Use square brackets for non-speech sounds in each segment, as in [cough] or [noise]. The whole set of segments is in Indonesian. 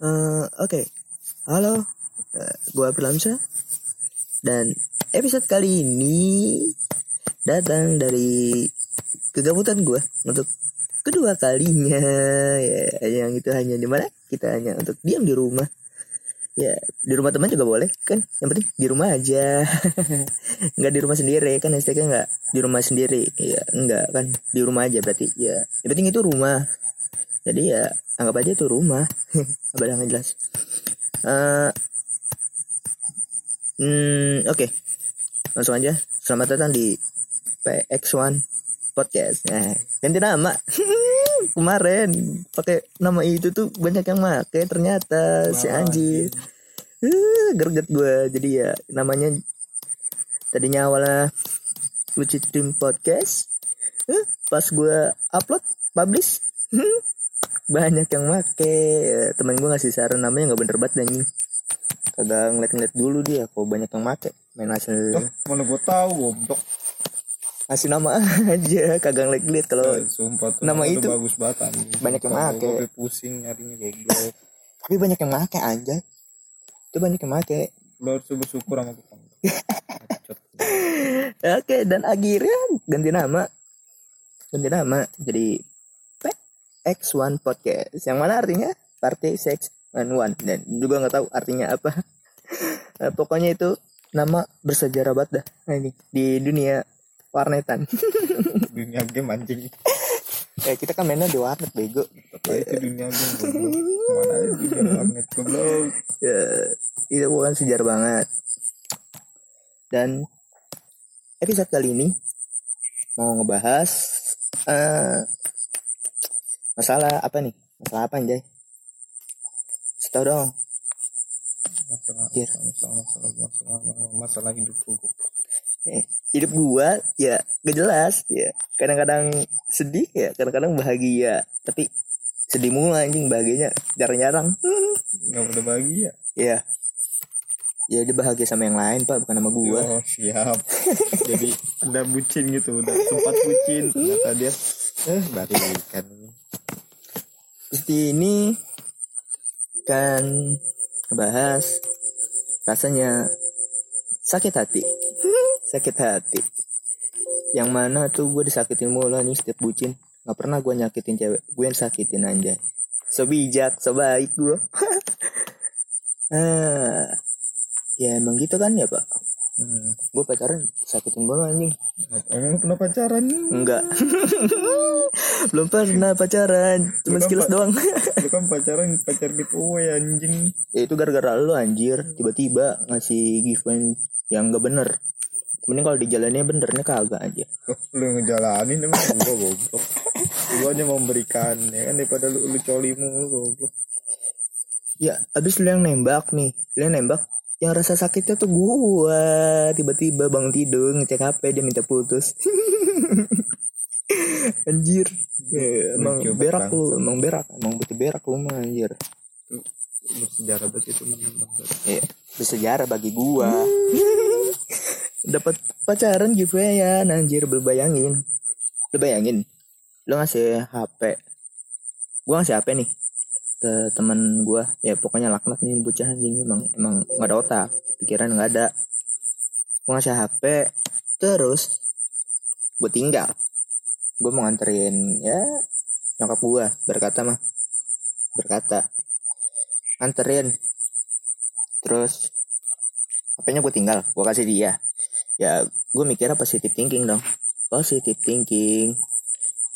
Eh, Oke, halo, Eh, gua Pilamsa dan episode kali ini datang dari kegabutan gua untuk kedua kalinya. [laughs] Ya yang itu hanya di mana? Kita hanya untuk diam di rumah. Ya di rumah teman juga boleh kan? Yang penting di rumah aja. [laughs] Nggak di rumah sendiri kan? Hashtagnya nggak di rumah sendiri. Ya enggak kan? Di rumah aja berarti. Ya yang penting itu rumah jadi ya anggap aja itu rumah. [laughs] Apa yang jelas. Eh, hmm oke. Langsung aja. Selamat datang di PX1 podcast. Nah ganti nama. [laughs] Kemarin pakai nama itu tuh banyak yang make ternyata si Wah, anjir. uh, gerget gue jadi ya namanya tadinya awalnya lucu dream podcast. Eh, pas gue upload publish [laughs] banyak yang make temen gue ngasih saran namanya nggak bener banget anjing kagak ngeliat-ngeliat dulu dia kok banyak yang make main hasil Oh, mana gue tahu goblok. ngasih nama [laughs] aja kagak ngeliat-ngeliat kalau Eh, Sumpah tuh nama itu bagus banget anjing. banyak yang make. pusing nyarinya goblok. tapi banyak yang make aja itu banyak yang make Lo harus bersyukur sama kita. [laughs] Oke dan akhirnya ganti nama ganti nama jadi PX1 podcast. Yang mana artinya? Party sex and one. Dan juga nggak tahu artinya apa. [laughs] Eh, pokoknya itu nama bersejarah banget dah. Nah, ini di dunia warnetan. [laughs] Dunia game anjing. eh kita kan mainnya di warnet bego. Apa itu dunia game. Mana ada dunia warnet goblok. ya itu bukan sejarah banget. Dan episode kali ini mau ngebahas eh masalah apa nih masalah apa anjay Setau dong Masalah, Anjir. masalah, masalah, masalah, masalah hidup gue. Eh, hidup gua ya gak jelas ya kadang-kadang sedih ya kadang-kadang bahagia tapi sedih mulu anjing bahagianya jarang-jarang Hmm, [laughs] Gak bahagia. ya ya dia bahagia sama yang lain pak bukan sama gua Oh siap. Jadi [laughs] udah bucin gitu, udah sempat bucin. Ternyata dia eh balikan. Pasti ini kan bahas rasanya sakit hati. [laughs] Sakit hati. Yang mana tuh gue disakitin mulu nih setiap bucin. Nggak pernah gue nyakitin cewek gue yang sakitin aja. So bijak so baik gue [laughs] ah ya emang gitu kan ya pak Hmm. gue pacaran sakitin mulu anjing Emang pernah pacaran? enggak [laughs] belum pernah pacaran cuma Belum, sekilas Pak. doang Lu kan pacaran pacar giveaway anjing. ya itu gara-gara lu anjir tiba-tiba ngasih giveaway yang gak bener mending kalau dijalannya benernya kagak aja Kok lu ngejalanin emang gua goblok. Gua hanya memberikan ya kan daripada lu, lu coli mulu goblok. ya abis lu yang nembak nih lu yang nembak yang rasa sakitnya tuh gua. Tiba-tiba bangun tidur ngecek HP dia minta putus. [laughs] Anjir. Ya, emang Lucu berak lu emang berak emang betul berak lu mah anjir. Bersejarah banget itu memang. ya bersejarah bagi gua. [laughs] Dapat pacaran giveaway ya anjir lu bayangin. Lu bayangin lu ngasih HP gua ngasih HP nih ke teman gua. Ya pokoknya laknat nih bocah anjing. Emang emang nggak ada otak. Pikiran nggak ada. Gua ngasih HP terus gue tinggal. Gue mau nganterin ya nyokap gua. Berkata mah. Berkata nganterin terus HP-nya gue tinggal. Gue kasih dia. Ya gue mikirnya positive thinking dong. Positive thinking.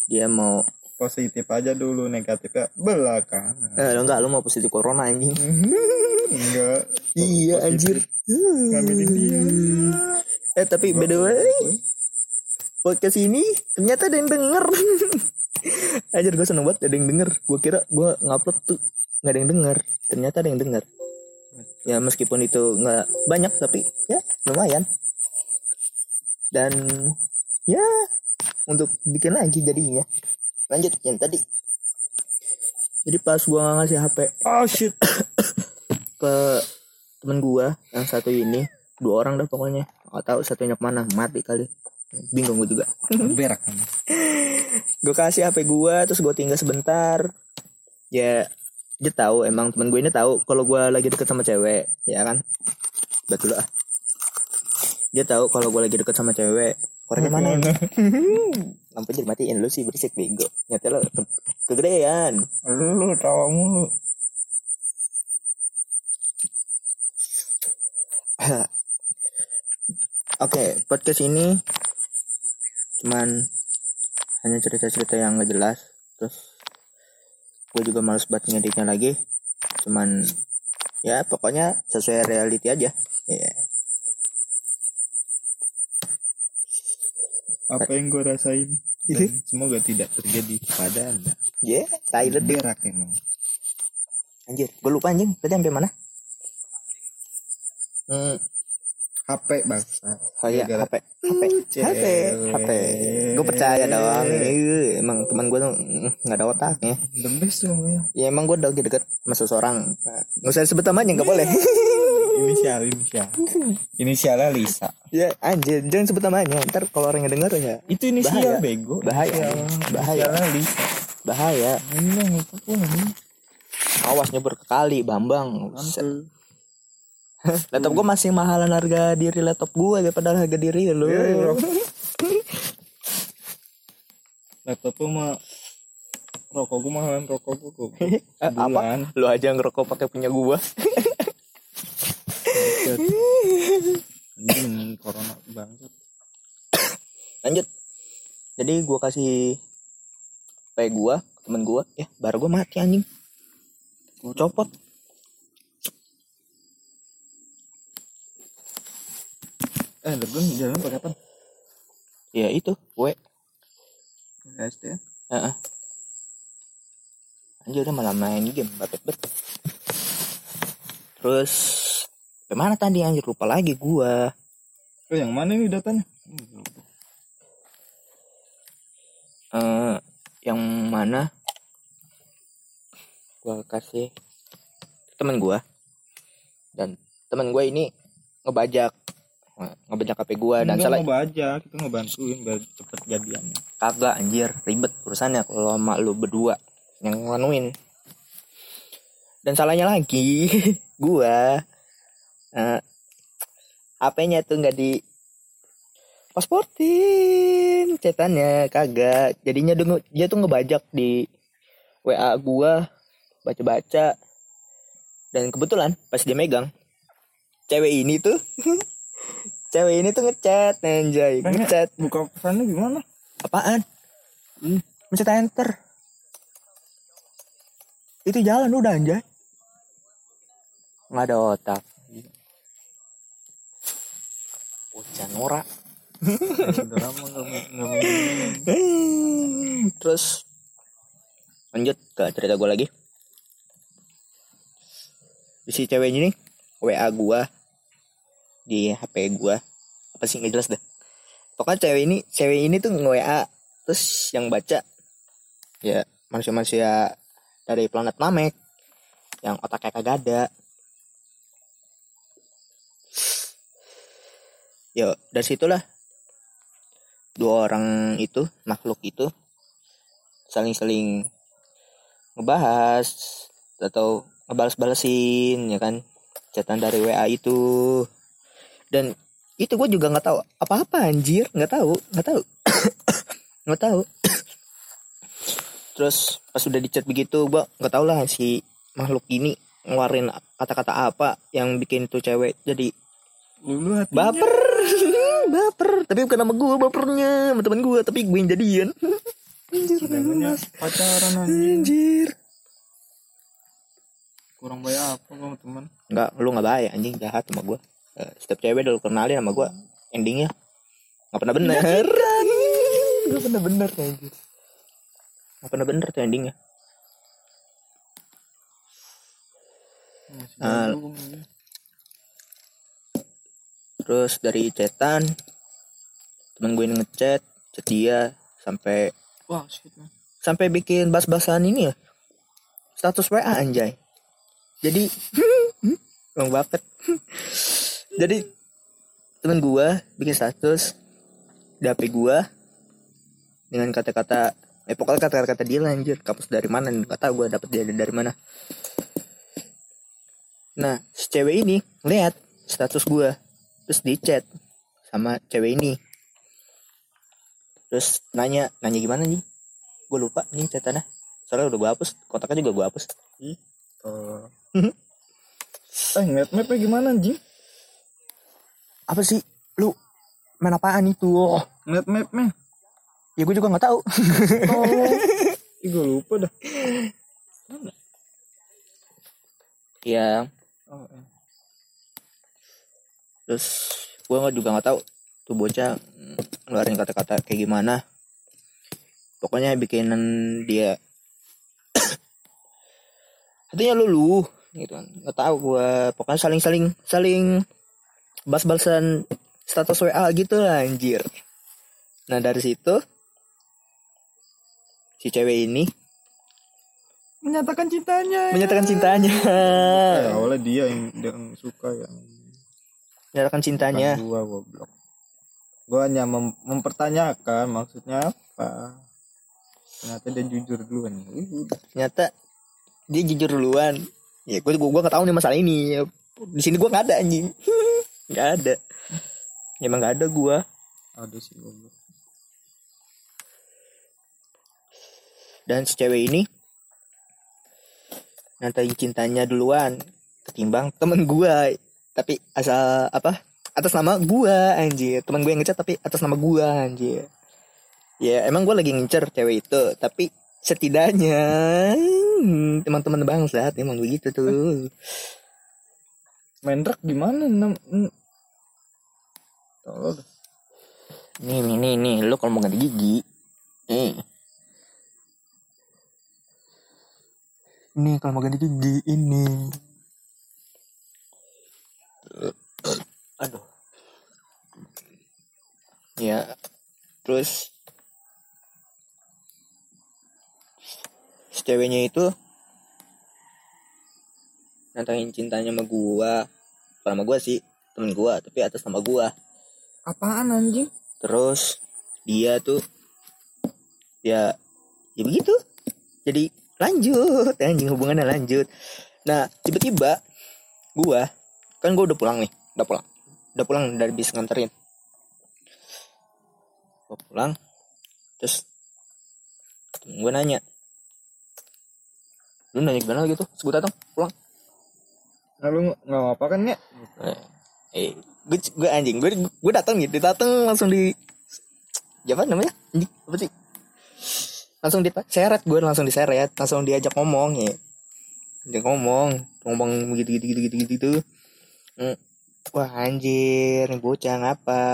Dia mau Positif aja dulu negatifnya belakangan. eh enggak lo mau positif corona anjing? [laughs] Enggak. iya anjir. Dia. eh tapi by the way podcast ini ternyata ada yang denger. [laughs] Anjir gue seneng banget ada yang denger. Gue kira gue ngupload tuh nggak ada yang denger. Ternyata ada yang denger. Ya meskipun itu nggak banyak tapi ya lumayan. Dan ya untuk bikin lagi jadinya lanjut yang tadi. Jadi pas gua ngasih HP Oh shit. [coughs] ke temen gua yang satu ini dua orang dah pokoknya. Nggak tahu satunya ke mana mati kali. Bingung gue juga. [laughs] Berak. Gue kasih HP gua terus gue tinggal sebentar. Ya dia tahu emang temen gue ini tahu kalau gue lagi deket sama cewek ya kan? Betul lah. Dia tahu kalau gue lagi deket sama cewek korek mana [laughs] lampu jadi matiin lu sih berisik bego nyata lo ke kegedean lu tawa mulu [laughs] Oke, podcast ini cuman hanya cerita-cerita yang gak jelas. Terus gue juga males buat ngeditnya lagi. Cuman ya pokoknya sesuai reality aja. Iya. Apa yang gue rasain dan semoga tidak terjadi kepada anda Ya, Thailand deh. berak emang Anjir, gue lupa anjing. Tadi sampai mana? Hmm, HP bangsa oh iya, HP. HP. HP. HP. Gue percaya dong. Iya, emang teman gue tuh nggak ada otaknya. the best dong ya Ya emang gue udah lagi deket sama seseorang. Nah, Nggak usah sebut namanya, nggak boleh. Inisial inisial inisialnya Lisa ya anjir, jangan sebut namanya. Ntar kalau orang denger ya itu inisial Bahaya. bego Bahaya. Bahaya. inisialnya Lisa bahaya. Emang itu pun ini. Awas nyebur ke kali, Bambang. Laptop gue masih mahalan harga diri laptop gue daripada harga diri lu. Ya, bro. laptop lu mah rokok gua mahalan rokok kok [laughs] Eh, apa? Lu aja ngerokok pakai punya gua. [laughs] Anjing corona banget Lanjut. Jadi gua kasih gua ke temen gua, ya baru gua mati anjing. Gua copot. eh lebih jalan pakai apa Ya itu, gue. ST Heeh. Anjir udah malah main game bapet bet. Terus ke mana tadi anjir? Lupa lagi gua. oh yang mana ini datanya? Eh yang mana? Gua kasih ke temen gua. Dan temen gua ini ngebajak. Eh, ngebajak HP gua dan Enggak salah mau baca kita ngebantuin biar cepet jadiannya kagak anjir. Ribet urusannya kalau sama lu berdua yang nganuin dan salahnya lagi [laughs] gua eh, HP-nya tuh nggak di pasportin cetannya kagak jadinya dia, dia tuh ngebajak di WA gua baca-baca dan kebetulan pas dia megang cewek ini tuh [laughs] cewek ini tuh ngechat anjay ngechat buka pesannya gimana Apaan? Mencet enter. Itu jalan udah anjay. Nggak ada otak. Nggak mau [laughs] Terus lanjut ke cerita gue lagi. Si cewek ini nih, WA gua di HP gua. Apa sih nggak jelas dah. Pokoknya cewek ini, cewek ini tuh nge-WA terus yang baca ya manusia-manusia dari planet Namek yang otaknya kagak ada. Yo, dari situlah dua orang itu makhluk itu saling-saling ngebahas atau ngebalas-balasin ya kan? Catatan dari WA itu. Dan itu gue juga nggak tahu apa-apa anjir. Nggak tahu nggak tahu. [coughs] Nggak tahu. [coughs] Terus pas udah dicat begitu gue nggak tahu lah si makhluk ini ngeluarin kata-kata apa yang bikin tuh cewek jadi baper baper tapi bukan sama gue bapernya sama temen gue tapi gue yang jadian anjir Namanya pacaran anjing. anjir Kurang bayar apa kamu teman? Enggak, lu nggak bahaya anjing jahat sama gue. setiap cewek udah lu kenalin sama gue, endingnya nggak pernah bener. Nggak pernah bener anjir. Nggak pernah bener tuh endingnya. Ah. ya. Terus dari chatan, temen gue ngechat, chat dia sampai shit man. sampai bikin bas-basan ini ya. Status WA anjay. Jadi [laughs] Bang Bapet. Jadi temen gua bikin status di HP gua dengan kata-kata eh pokoknya kata-kata dia lah anjir kapus dari mana nggak tahu gua dapet dia dari mana nah si cewek ini lihat status gua terus di chat sama cewek ini. Terus nanya nanya gimana nih? Gue lupa nih chatannya soalnya udah gue hapus kontaknya juga gue hapus. Ih, oh. eh ngeliat mapnya gimana anjing? Apa sih? Lu main apaan itu? Oh ngeliat mapnya ya gue juga nggak tahu. Oh. Ih, gue lupa dah. Ya oh, eh. Terus gue juga nggak tahu tuh bocah ngeluarin kata-kata kayak gimana. Pokoknya bikinan dia [coughs] artinya lu lu gitu kan. Nggak tahu gue pokoknya saling saling saling bas-basan status WA gitu lah anjir. Nah dari situ si cewek ini menyatakan cintanya. Menyatakan cintanya. Ya awalnya dia yang yang suka ya menyatakan cintanya. Bukan gua goblok. Gua hanya mem- mempertanyakan maksudnya apa. Ternyata dia jujur duluan. Ternyata dia jujur duluan. Ya gue gue gua nggak tahu nih masalah ini. Ya, di sini gue nggak ada anjing. [laughs] Nggak ada. Emang nggak ada gue ada sih goblok. Dan si cewek ini nyatain cintanya duluan ketimbang temen gue tapi asal apa atas nama gue anjir. Teman gue yang ngechat tapi atas nama gue anjir. Ya emang gue lagi ngincer cewek itu tapi setidaknya hmm, teman-teman bangsat emang begitu tuh. Main rak gimana nam. Tolong. Nih nih nih nih lu kalau mau ganti gigi nih. Nih kalau mau ganti gigi ini Aduh. Ya Terus Si ceweknya itu Nantangin cintanya sama gua. Bukan sama gua sih Temen gua Tapi atas nama gua. Apaan anjing? Terus dia tuh ya ya begitu. Jadi lanjut anjing hubungannya lanjut. Nah tiba-tiba gua kan gua udah pulang nih udah pulang. Udah pulang dari bis nganterin. Gua pulang terus gua nanya lu nanya gimana gitu gua datang pulang. Nah, lu nggak apa kan ya eh gue gue anjing gue gue datang gitu datang langsung di ya apa namanya? Anjing, apa sih? Langsung di seret gue langsung diseret langsung diajak ngomong ya. Dia ngomong ngomong gitu gitu gitu gitu, gitu. Hmm. wah anjir bocah ngapa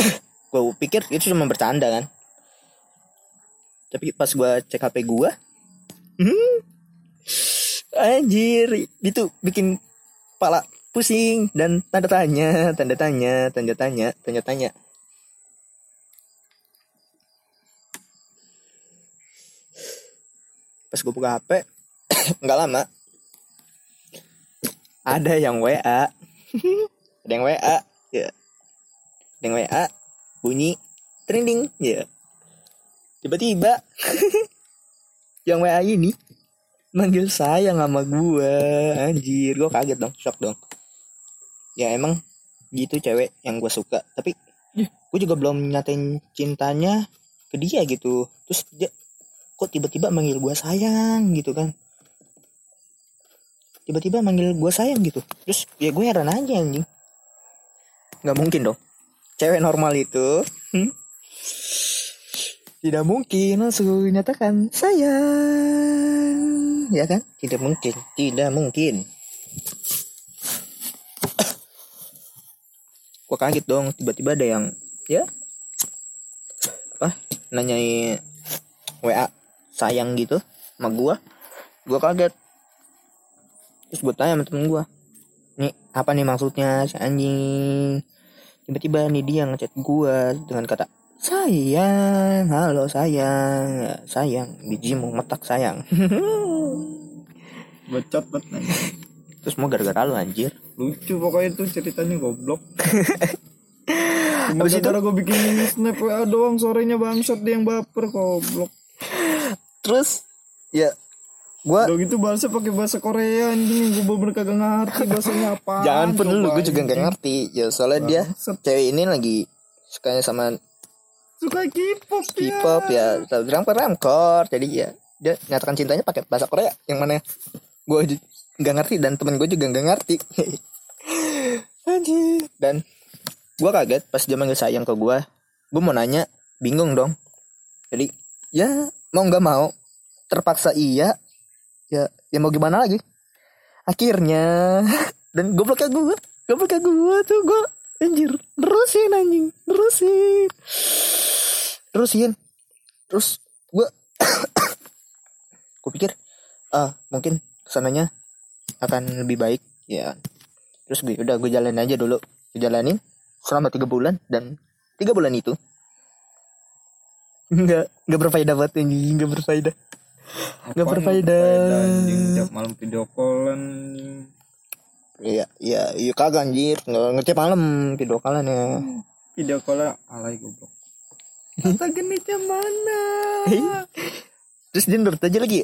[coughs] gue pikir itu cuma bercanda kan tapi pas gue cek hp gue hmm, anjir itu bikin kepala pusing dan tanda tanya, tanda tanya, tanda tanya, tanda tanya. Pas gue buka HP, [coughs] nggak lama, ada yang WA, [laughs] ada yang WA, ya, ada yang WA, bunyi, trending, ya. Tiba-tiba, [laughs] yang WA ini manggil sayang sama gue, anjir, gue kaget dong, shock dong. Ya emang gitu cewek yang gue suka. Tapi gue juga belum nyatain cintanya ke dia gitu. Terus dia kok tiba-tiba manggil gue sayang gitu kan tiba-tiba manggil gue sayang gitu. Terus ya gue heran aja anjing. Nggak mungkin dong. Cewek normal itu hmm? tidak mungkin langsung nyatakan sayang. Ya kan? Tidak mungkin tidak mungkin. Gue kaget dong tiba-tiba ada yang ya apa nanyai WA sayang gitu sama gue gue kaget terus gue tanya sama temen gue nih apa nih maksudnya si anjing? Tiba-tiba nih dia ngechat gue dengan kata sayang halo sayang ya, sayang bijimu metak sayang. [laughs] Bacot banget terus mau gara-gara lu anjir. Lucu pokoknya itu ceritanya goblok. [laughs] Habis itu- gue bikin snap WA doang sorenya bangsat dia yang baper goblok. Terus ya gua Udah gitu bahasa pakai bahasa Korea anjing gue bener kagak ngerti bahasanya apa. jangan pun lu gue juga nggak ngerti. Ya soalnya dia Bangsat. cewek ini lagi sukanya sama Suka K-pop ya. K-pop ya. Bilang ramkor jadi ya dia nyatakan cintanya pakai bahasa Korea. Yang mana gue nggak ngerti dan temen gue juga nggak ngerti. [laughs] Anjir dan gue kaget pas dia manggil sayang ke gue gue mau nanya bingung dong. Jadi ya mau nggak mau terpaksa iya ya ya mau gimana lagi? Akhirnya [laughs] dan gobloknya gue gobloknya gue tuh gue anjir terusin anjing terusin terusin terus gue gue [coughs] pikir ah mungkin ke sananya akan lebih baik ya. Terus gue udah gue jalanin aja dulu gue jalanin selama tiga bulan dan tiga bulan itu nggak nggak berfaedah banget anjing nggak berfaedah nggak berfaedah. tiap malam video callan iya iya iya kagak anjir. Nggak ngetiap malam video kalian ya. Video call alay goblok. Kata genitnya mana? terus dia nurut aja lagi.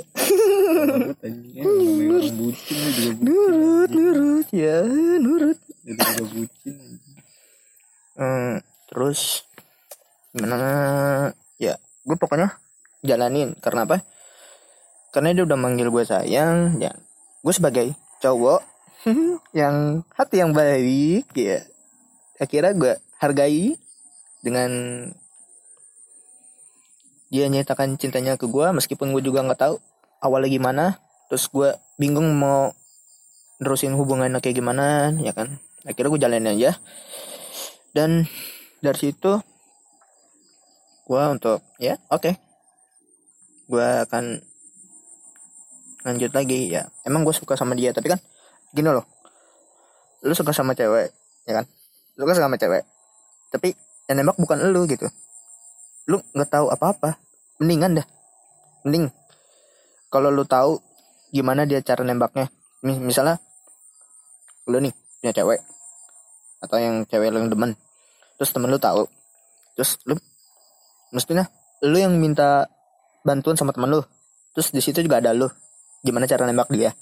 Nurut bucin juga bucin. nurut nurut ya nurut. Juga bucin. Hmm, terus gimana? Ya gue pokoknya jalanin. Karena apa karena dia udah manggil gue sayang ya. Gue sebagai cowok [laughs] yang hati yang baik ya. Akhirnya gue hargai dengan dia nyatakan cintanya ke gue meskipun gue juga nggak tahu awalnya gimana. Terus gue bingung mau nerusin hubungannya kayak gimana ya kan. Akhirnya gue jalanin aja. Dan dari situ gua untuk ya oke. Gua akan lanjut lagi ya. Emang gue suka sama dia tapi kan gini loh. Lu suka sama cewek ya kan? Lu suka sama cewek tapi yang nembak bukan lu gitu. Lu nggak tahu apa-apa. Mendingan dah. Mending kalau lu tahu gimana dia cara nembaknya. Mis- misalnya lu nih punya cewek atau yang cewek lu yang demen. Terus temen lu tahu terus lu mestinya lu yang minta bantuan sama temen lu. Terus di situ juga ada lu gimana cara nembak dia.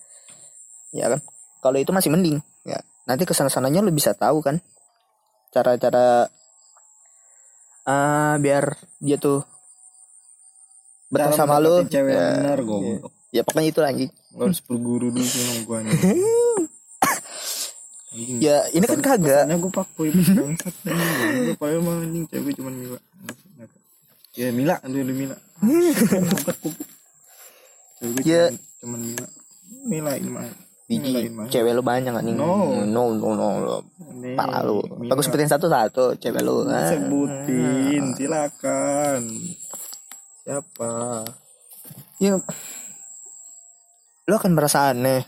Ya kan? Kalau itu masih mending ya. Nanti ke sana sananya lu bisa tahu kan cara-cara ah biar dia tuh betah sama lu. cewek ya, benar ya. ya pokoknya itu anjing. Gak harus berguru dulu sih sama gua [laughs] ya ini kan kagak. Gue pakboy bangsat Gue padahal mah anjing cewek cuma Mila Ya Mila lu Mila. [laughs] Ya. Cuman, Mila Milain mah cewek lu banyak anjing No. no no no, no. Nih, parah lu. Mila. aku sebutin satu-satu cewek lu ah. Sebutin silakan. Siapa? Ya. Lu akan merasa aneh.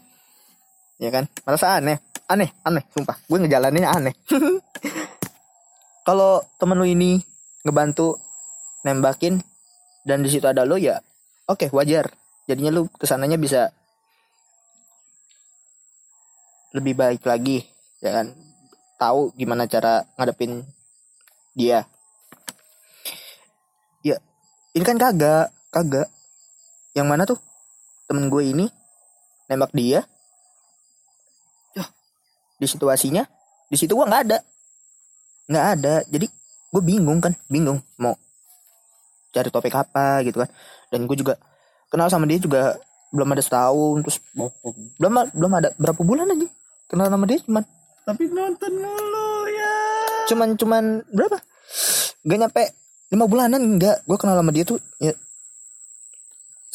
Ya kan? Merasa aneh. Aneh aneh sumpah. Gue ngejalaninnya aneh. [laughs] Kalau temen lu ini ngebantu nembakin dan di situ ada lu ya oke wajar jadinya lu ke sananya bisa lebih baik lagi ya kan? Tahu gimana cara ngadepin dia. Ya ini kan kagak kagak. Yang mana tuh? Temen gue ini nembak dia. Ya di situasinya di situ gue nggak ada. Nggak ada. Jadi gue bingung kan bingung mau cari topik apa gitu kan. Dan gue juga kenal sama dia juga belum ada setahun terus belum belum ada berapa bulan aja? Kenal sama dia cuman Tapi nonton mulu ya. cuman cuman berapa? Gak nyampe lima bulanan enggak gue kenal sama dia tuh ya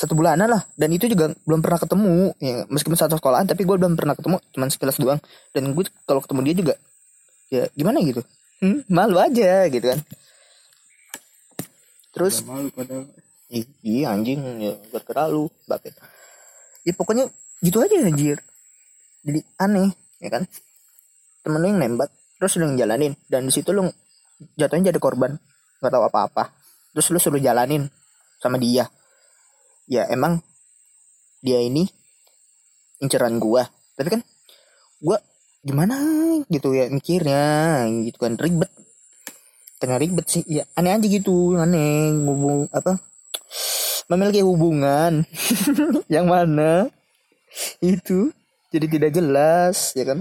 satu bulanan lah. Dan itu juga belum pernah ketemu ya meskipun satu sekolahan tapi gue belum pernah ketemu cuman sekilas doang. Dan gue kalau ketemu dia juga ya gimana gitu? Hmm, malu aja gitu kan. Terus Gak malu padahal Ih, iya anjing ya berkera lu ya pokoknya gitu aja anjir. Jadi aneh ya kan? Temen lu yang nembak terus lu yang jalanin dan di situ lu jatuhnya jadi korban. Nggak tahu apa-apa. Terus lu suruh jalanin sama dia. Ya emang dia ini inceran gua. Tapi kan gua gimana gitu ya mikirnya gitu kan. Ribet. Karena ribet sih. Ya aneh aja gitu aneh ngomong apa memiliki hubungan [laughs] yang mana itu jadi tidak jelas ya kan?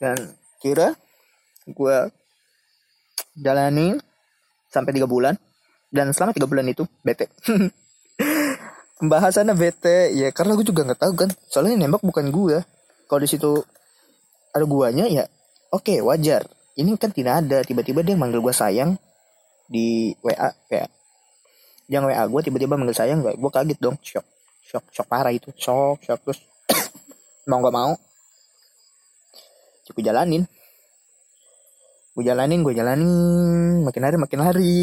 Dan kira gue jalani sampai tiga bulan dan selama tiga bulan itu bete. [laughs] Pembahasannya bete ya karena gue juga nggak tahu kan? Soalnya nembak bukan gue kalau di situ ada guanya ya oke wajar. Ini kan tidak ada tiba-tiba dia manggil gue sayang di WA WA yang WA gue tiba-tiba manggil sayang gue gue kaget dong. Shock shock shock parah itu. Shock shock terus [coughs] mau gak mau gue jalanin. Gue jalanin gue jalanin makin hari makin hari.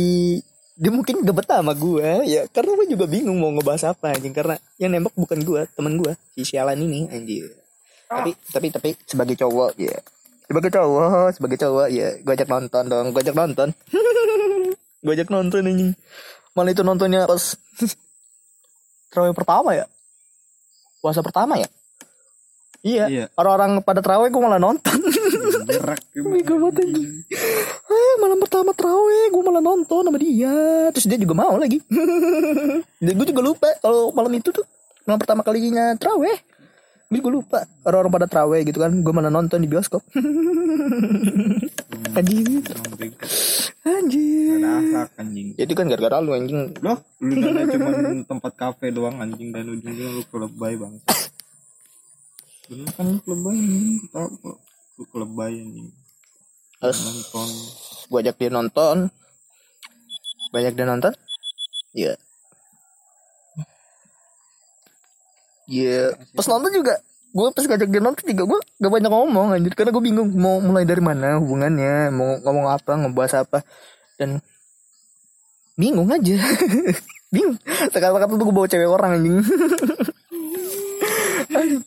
Dia mungkin gak betah sama gue ya karena gue juga bingung mau ngebahas apa anjing. Karena yang nembak bukan gue temen gue si sialan ini anjir tapi tapi tapi sebagai cowok ya sebagai cowok sebagai cowok ya gue ajak nonton dong gue ajak nonton. [laughs] Gue ajak nonton anjing malah itu nontonnya pas terawih pertama ya? Puasa pertama ya? Iya Iya. orang-orang pada terawih gue malah nonton. Berak Bego banget anjing. Eh, malam pertama terawih gue malah nonton sama dia. Terus dia juga mau lagi. [laughs] Dan gue juga lupa kalau malam itu tuh malam pertama kalinya terawih gue juga lupa. Orang-orang pada terawih gitu kan. Gue malah nonton di bioskop. [laughs] Anjing. Anjing. Ada anjing. itu kan gara-gara lu anjing. Loh, lu dana cuma tempat kafe doang anjing. Dan ujungnya lu kelebay bang. Bener kan lu kelebay anjing. Lu kelebay anjing. terus Nonton. gue ajak dia nonton. Banyak dia nonton ya ya pas nonton juga gue pas ngajak dia nonton juga gue gak banyak ngomong anjir. Karena gue bingung mau mulai dari mana hubungannya mau ngomong apa ngebahas apa. Dan bingung aja. [laughs] Bingung. Sekali-kali tuh gue bawa cewek orang anjing. [laughs]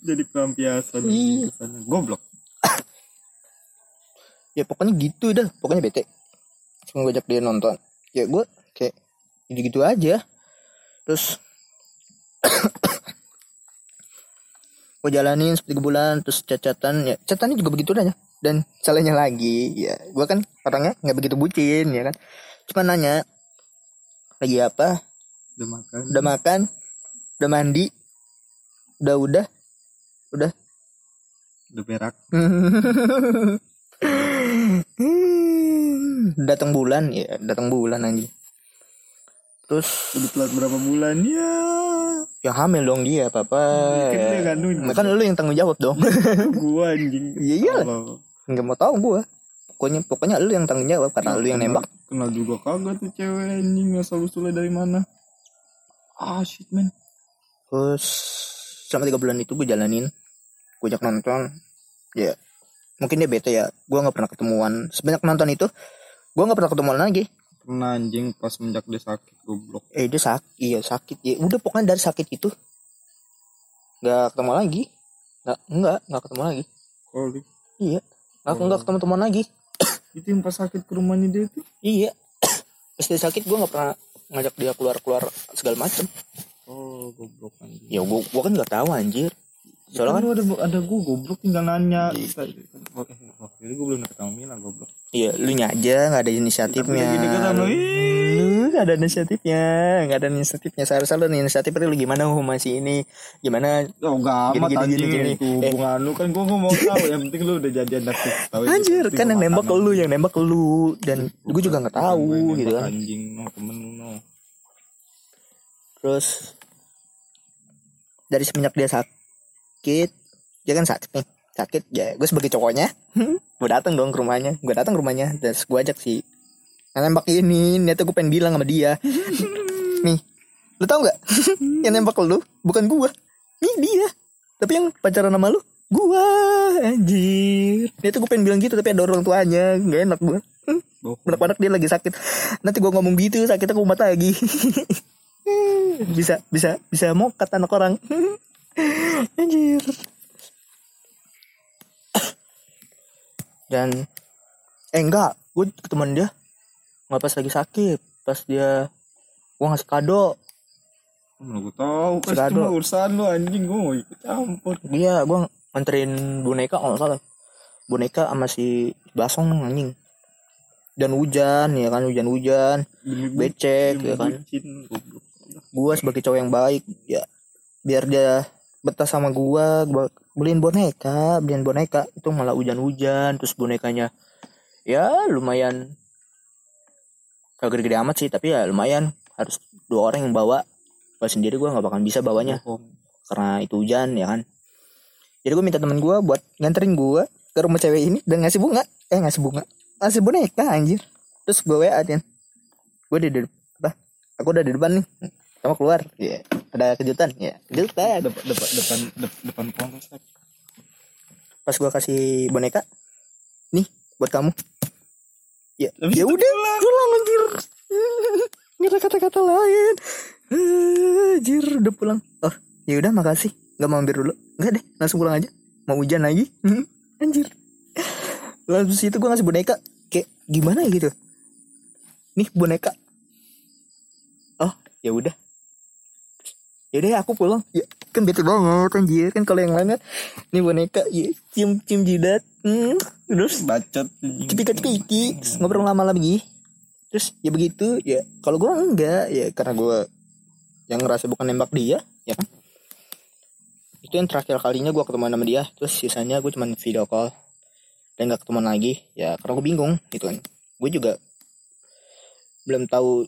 Jadi pelampiasan. Iya. Goblok. ya pokoknya gitu dah. Pokoknya bete. Cuma gue ajak dia nonton. Ya gue kayak gitu gitu aja. Terus gue jalanin seperti bulan terus cacatan ya catatannya juga begitu aja dan salahnya lagi ya gue kan orangnya nggak begitu bucin ya kan. Cuma nanya lagi apa? Udah makan. udah makan udah mandi udah udah udah. Udah berak. [laughs] datang bulan ya datang bulan anjing terus Udah telat berapa bulan ya? yang hamil dong dia papa Kan dia kandung. kan lu yang tanggung jawab dong [laughs] Gua anjing. Iya, iya. Nggak mau tahu gua pokoknya pokoknya lu yang tanggung jawab karena lu yang nembak Kenal juga kagak tuh cewek anjing asal usulnya dari mana? Ah shit man. terus selama tiga bulan itu gue jalanin gue ajak nonton ya mungkin dia bete ya gue nggak pernah ketemuan sebanyak nonton itu gue nggak pernah ketemuan lagi Pernah anjing pas menjak dia sakit goblok. eh dia sakit iya sakit ya udah pokoknya dari sakit itu nggak ketemu lagi nggak nggak nggak ketemu lagi Koli. iya nggak nggak ketemu teman lagi [coughs] Itu yang pas sakit ke rumahnya dia tuh. iya [coughs] pas dia sakit gue nggak pernah ngajak dia keluar keluar segala macem Oh goblok anjing. ya gue gue kan nggak tahu anjir Soalnya kan kan ada ada gua goblok tinggal nanya. Eh, jadi gua belum ketemu Mila goblok. iya lu nya aja nggak ada inisiatifnya. Tapi lu, nggak ada inisiatifnya nggak ada inisiatifnya. Seharusnya lu nih inisiatifnya lu gimana masih ini? Gimana? Oh gak Gini, amat gini, anjing gini, gini. itu hubungan lu. Kan gua nggak mau tahu yang penting lu udah jadian aktif tahu itu. anjir kan yang nembak lu yang nembak lu. Dan gue juga nggak tahu gitu kan. anjing no temen lu no. Terus dari semenjak dia sakit dia kan sakit nih. Sakit ya gue sebagai cowoknya gue datang dong ke rumahnya. Gue datang ke rumahnya terus gue ajak si yang nembak ini. Niatnya gue pengen bilang sama dia. [laughs] Nih lu tau nggak? Yang nembak lu bukan gue nih dia. Tapi yang pacaran sama lu gua. Anjir. Niatnya gue pengen bilang gitu tapi ada orang tuanya. Nggak enak gue Bohong. anak-anak dia lagi sakit. Nanti gue ngomong gitu sakitnya kumat lagi. [laughs] Bisa bisa bisa mokat anak orang [laughs] anjir. Dan eh enggak. Gue ketemuan dia. Nggak pas lagi sakit. Pas dia gue ngasih kado. Mana gua tahu. Kan Sekado. cuma urusan lu anjing. Gua mau ikut campur. dia gue nganterin boneka kalau salah. Boneka sama si basong anjing. Dan hujan ya kan hujan-hujan. Becek ya kan. gua sebagai cowok yang baik ya. Biar dia betah sama gua gua beliin boneka beliin boneka. Itu malah hujan-hujan terus bonekanya ya lumayan kagak gede amat sih tapi ya lumayan. Harus dua orang yang bawa. Gua sendiri gua nggak bakal bisa bawanya Bohong. karena itu hujan ya kan? Jadi gue minta temen gue buat nganterin gue ke rumah cewek ini dan ngasih bunga. Eh ngasih bunga. Ngasih boneka anjir. Terus gue wa dia gue di depan apa? Aku udah di depan nih. Kamu keluar. Ya ada kejutan? Ya kejutan. Depan depan depan dep- depan pas gue kasih boneka nih buat kamu. Ya ya udah. pulang anjir. [laughs] Nggak ada kata-kata lain. Anjir udah pulang. Oh ya udah makasih. Nggak mampir dulu. Nggak deh langsung pulang aja. Mau hujan lagi. [laughs] Anjir. Lalu itu gue ngasih boneka. Kayak gimana gitu? Nih boneka. Oh ya udah ya udah aku pulang. Ya kan bete banget anjir. Kan kalau yang lainnya nih boneka. Ya cium cium jidat. Hmm, terus bacot cepika cepiki ngobrol lama lagi. Terus ya begitu. Ya kalau gue enggak ya karena gue yang ngerasa bukan nembak dia ya kan? Itu yang terakhir kalinya gue ketemu sama dia. Terus sisanya gue cuman video call. Dan gak ketemu lagi. Ya karena gue bingung gitu kan. Gue juga belum tahu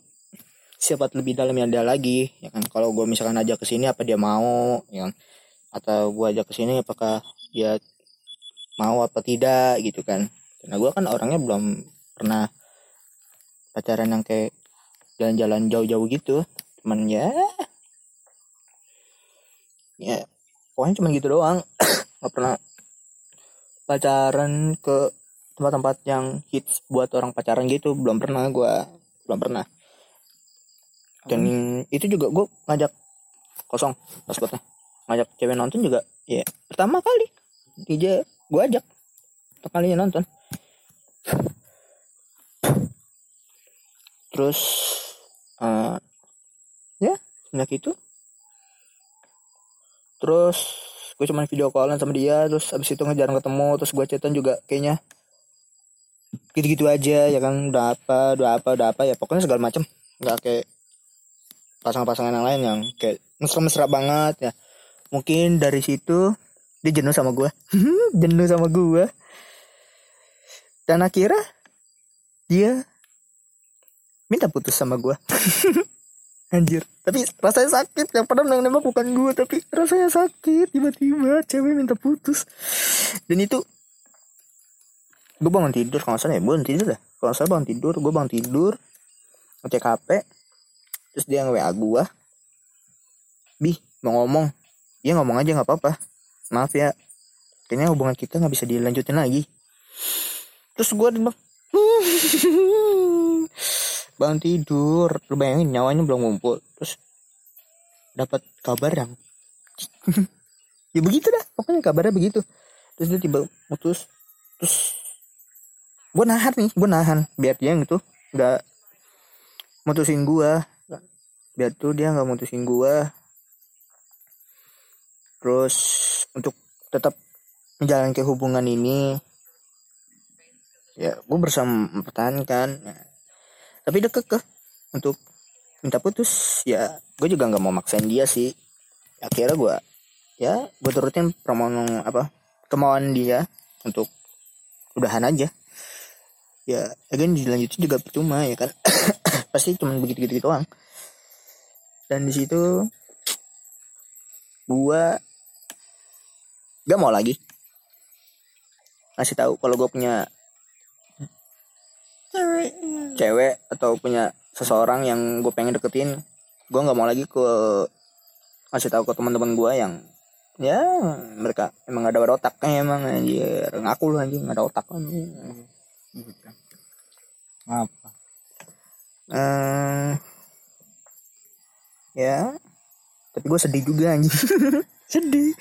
siapa lebih dalamnya dia lagi ya kan? Kalau gue misalkan ajak ke sini apa dia mau ya kan? Atau gue ajak ke sini apakah dia mau apa tidak gitu kan? Karena gue kan orangnya belum pernah pacaran yang kayak jalan-jalan jauh-jauh gitu. Cuman ya ya pokoknya cuma gitu doang. [coughs] Nggak pernah pacaran ke tempat-tempat yang hits buat orang pacaran gitu. Belum pernah gue belum pernah dan itu juga gue ngajak kosong pasportnya ngajak cewek nonton juga ya pertama kali. DJ gue ajak pertama kalinya nonton. Terus eh ya sebanyak itu. Terus gue cuman video callan sama dia terus abis itu ngejarang ketemu terus gue chatan juga kayaknya gitu-gitu aja ya kan udah apa udah apa udah apa ya pokoknya segala macem. Nggak kayak pasangan-pasangan yang lain yang kayak mesra-mesra banget ya. Mungkin dari situ dia jenuh sama gue [laughs] jenuh sama gue dan akhirnya dia minta putus sama gue [laughs] anjir. Tapi rasanya sakit. Yang padahal yang nembak bukan gue tapi rasanya sakit. Tiba-tiba cewek minta putus. Dan itu gue bangun tidur. Kalau salah ya bangun tidur dah. Kalau salah bangun tidur gue bangun tidur. Ngecek hp terus dia nge wa gue bi mau ngomong. Ya ngomong aja nggak apa-apa. Maaf ya. Kayaknya hubungan kita nggak bisa dilanjutin lagi. Terus gue bilang [laughs] bangun tidur. Lu bayangin nyawanya belum ngumpul. Terus dapat kabar yang [laughs] ya begitu dah. Pokoknya kabarnya begitu. Terus dia tiba putus. Terus gue nahan nih gue nahan. Biar dia gitu nggak mutusin gue biar tuh dia nggak mutusin gue terus untuk tetap menjalankan hubungan ini ya gue bersama mempertahankan ya. tapi dia kekeh untuk minta putus? Ya gue juga nggak mau maksain dia sih. Akhirnya gue ya gue turutin permohonan apa kemauan dia untuk udahan aja. Ya again dilanjutin juga percuma ya kan? [coughs] Pasti cuma begitu gitu doang dan di situ gua gak mau lagi. Ngasih tahu kalau gue punya cewek cewek atau punya seseorang yang gue pengen deketin gue nggak mau lagi ke ngasih tahu ke teman-teman gue yang ya mereka emang gak ada otaknya emang anjir. Ngaku lu anjing gak ada otak. Anjing. apa? Eh, ya. Tapi gue sedih juga anjing. [laughs] Sedih.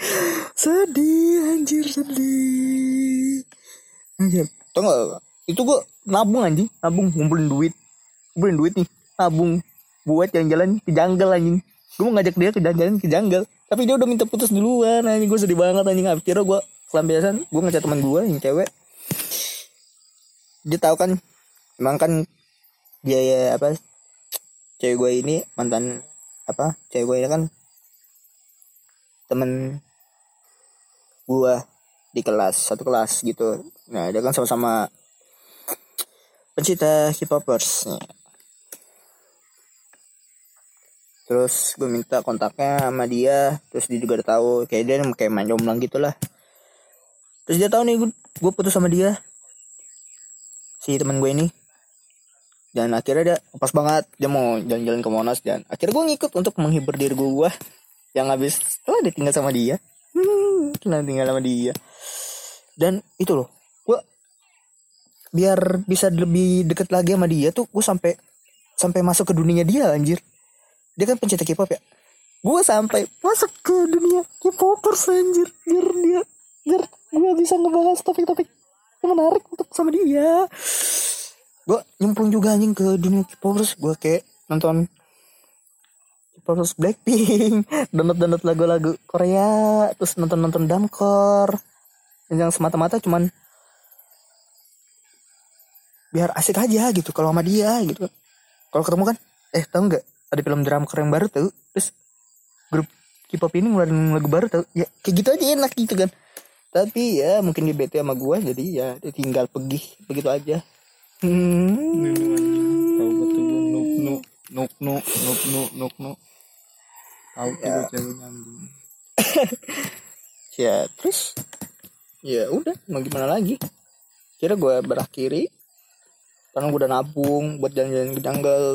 Sedih anjir sedih. Anjir. Tau gak itu gue nabung anjing. Nabung ngumpulin duit. Ngumpulin duit nih nabung. Buat jalan-jalan ke janggal anjing. Gue mau ngajak dia ke jalan-jalan ke janggal tapi dia udah minta putus duluan anjing. Gue sedih banget anjing. Akhirnya gue kelampiasan gue ngechat teman gue yang cewek. Dia tahu kan emang kan dia ya apa cewek gue ini mantan apa cewek gue ini kan temen gue di kelas satu kelas gitu. Nah dia kan sama-sama pencinta K-popers Nah. terus gue minta kontaknya sama dia terus dia juga udah tahu kayak dia kayak main jomblang gitu lah terus dia tahu nih gue putus sama dia. Si teman gue ini dan akhirnya dia pas banget dia mau jalan-jalan ke Monas dan akhirnya gue ngikut untuk menghibur diri gue yang habis setelah ditinggal sama dia. [laughs] Setelah tinggal sama dia. Dan itu loh gue biar bisa lebih deket lagi sama dia tuh gue sampai sampai masuk ke dunia dia anjir. Dia kan pencinta K-pop ya. Gue sampai masuk ke dunia K-popers anjir. Biar dia biar gue bisa ngebahas topik-topik yang menarik untuk sama dia gue nyemplung juga anjing ke dunia K-popers. Gue kayak nonton K-popers Blackpink. [laughs] Download download lagu-lagu Korea. Terus nonton nonton Damkor. Yang semata-mata cuman biar asik aja gitu kalau sama dia gitu. Kalau ketemu kan eh tau nggak? Ada film drama yang baru tuh terus grup K-pop ini ngeluarin lagu baru tuh ya kayak gitu aja enak gitu kan. Tapi ya mungkin dia bete sama gue jadi ya tinggal pergi. Begitu aja. Tahu betul nuk nuk nuk nuk nuk nuk nuk tahu gue ceweknya ya terus? Ya udah mau gimana lagi? Kira gue berakhiri karena gue udah nabung buat jalan-jalan ke jungle.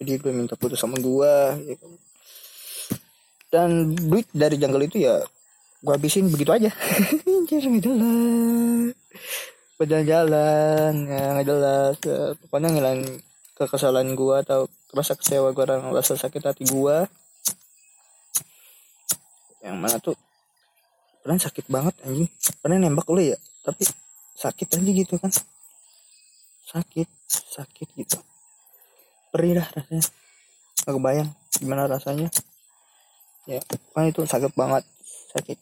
Jadi gue minta putus sama gue ya kan. dan duit dari jungle itu ya gue habisin begitu aja. [laughs] Anjir nggak jelas buat jalan-jalan ya nggak jelas ya, pokoknya ngilangin kekesalan gue atau rasa kecewa gue rasa sakit hati gue yang mana tuh? Pernah sakit banget anjing. Pernah nembak lu ya? Tapi sakit aja gitu kan. Sakit sakit gitu. Perih dah rasanya. Gak kebayang gimana rasanya. Ya kan itu sakit banget. Sakit.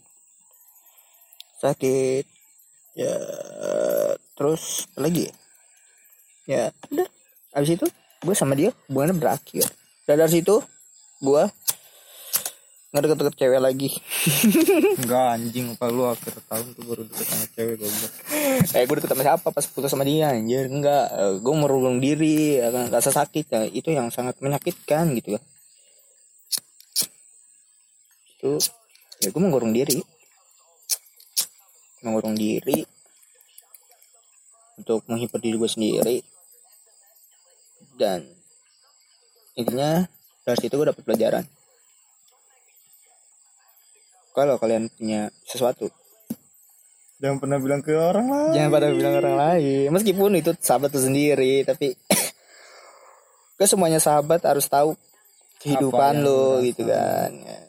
Sakit. Ya terus lagi? Ya ya udah. Abis itu gue sama dia hubungannya berakhir. Dan dari situ gue nggak deket-deket cewek lagi. [laughs] Enggak anjing. Apa lu akhir tahun tuh baru deket sama cewek goblok. Eh gue deket sama siapa? Pas putus sama dia anjir. Enggak. Eh, gue merulung diri rasa sakit ya. itu yang sangat menyakitkan gitu ya. Itu ya gue mengurung diri. Mengurung diri untuk menghibur diri gue sendiri dan intinya dari situ gue dapet pelajaran kalau kalian punya sesuatu jangan pernah bilang ke orang lah Jangan pada bilang orang lain. Meskipun itu sahabat itu sendiri, tapi [clears throat] ke semuanya sahabat harus tahu kehidupan lo gitu kan. Ya.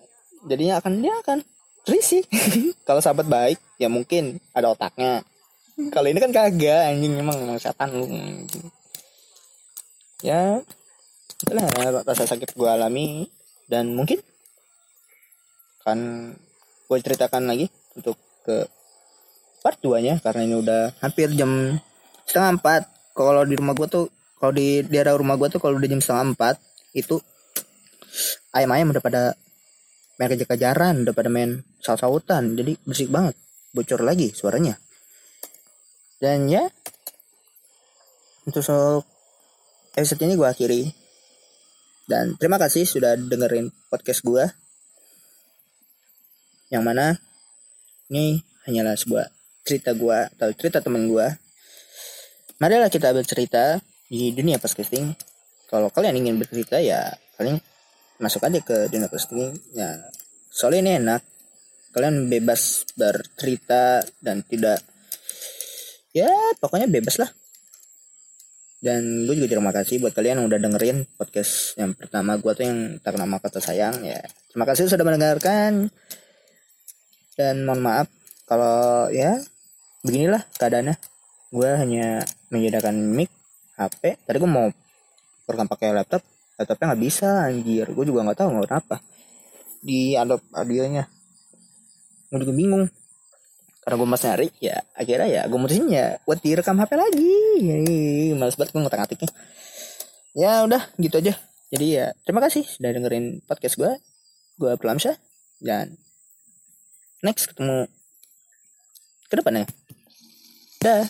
Jadinya akan dia akan risih. [laughs] Kalau sahabat baik, ya mungkin ada otaknya. Kalau ini kan kagak, anjing emang emang setan. Lu. Ya, itulah rasa sakit gue alami. Dan mungkin kan gue ceritakan lagi untuk ke part 2 nya karena ini udah hampir jam setengah empat. Kalau di rumah gua tuh kalau di daerah rumah gua tuh kalau udah jam setengah empat itu ayam-ayam udah pada main kejar-kejaran udah pada main saut-sautan. Jadi bersih banget bocor lagi suaranya dan ya untuk soal episode ini gua akhiri dan terima kasih sudah dengerin podcast gua yang mana ini hanyalah sebuah cerita gua atau cerita temen gua. Marilah kita bercerita di dunia podcasting. Kalau kalian ingin bercerita ya kalian masuk aja ke dunia podcasting. Ya soalnya ini enak. Kalian bebas bercerita dan tidak ya pokoknya bebas lah. Dan gue juga terima kasih buat kalian yang udah dengerin podcast yang pertama gua tuh yang ternama kata sayang ya. Terima kasih sudah mendengarkan. Dan mohon maaf kalau ya beginilah keadaannya. Gue hanya menyediakan mic HP tadi gue mau rekam pakai laptop laptopnya nggak bisa anjir. Gue juga nggak tahu nggak kenapa. Di Adobe audionya. Gue juga bingung karena gue masih nyari ya akhirnya ya gue mutusin ya buat direkam HP lagi. Ih, males banget gue ngotak ngatiknya ya udah gitu aja. Jadi ya terima kasih sudah dengerin podcast gue gue Abdul dan next ketemu ke depannya dah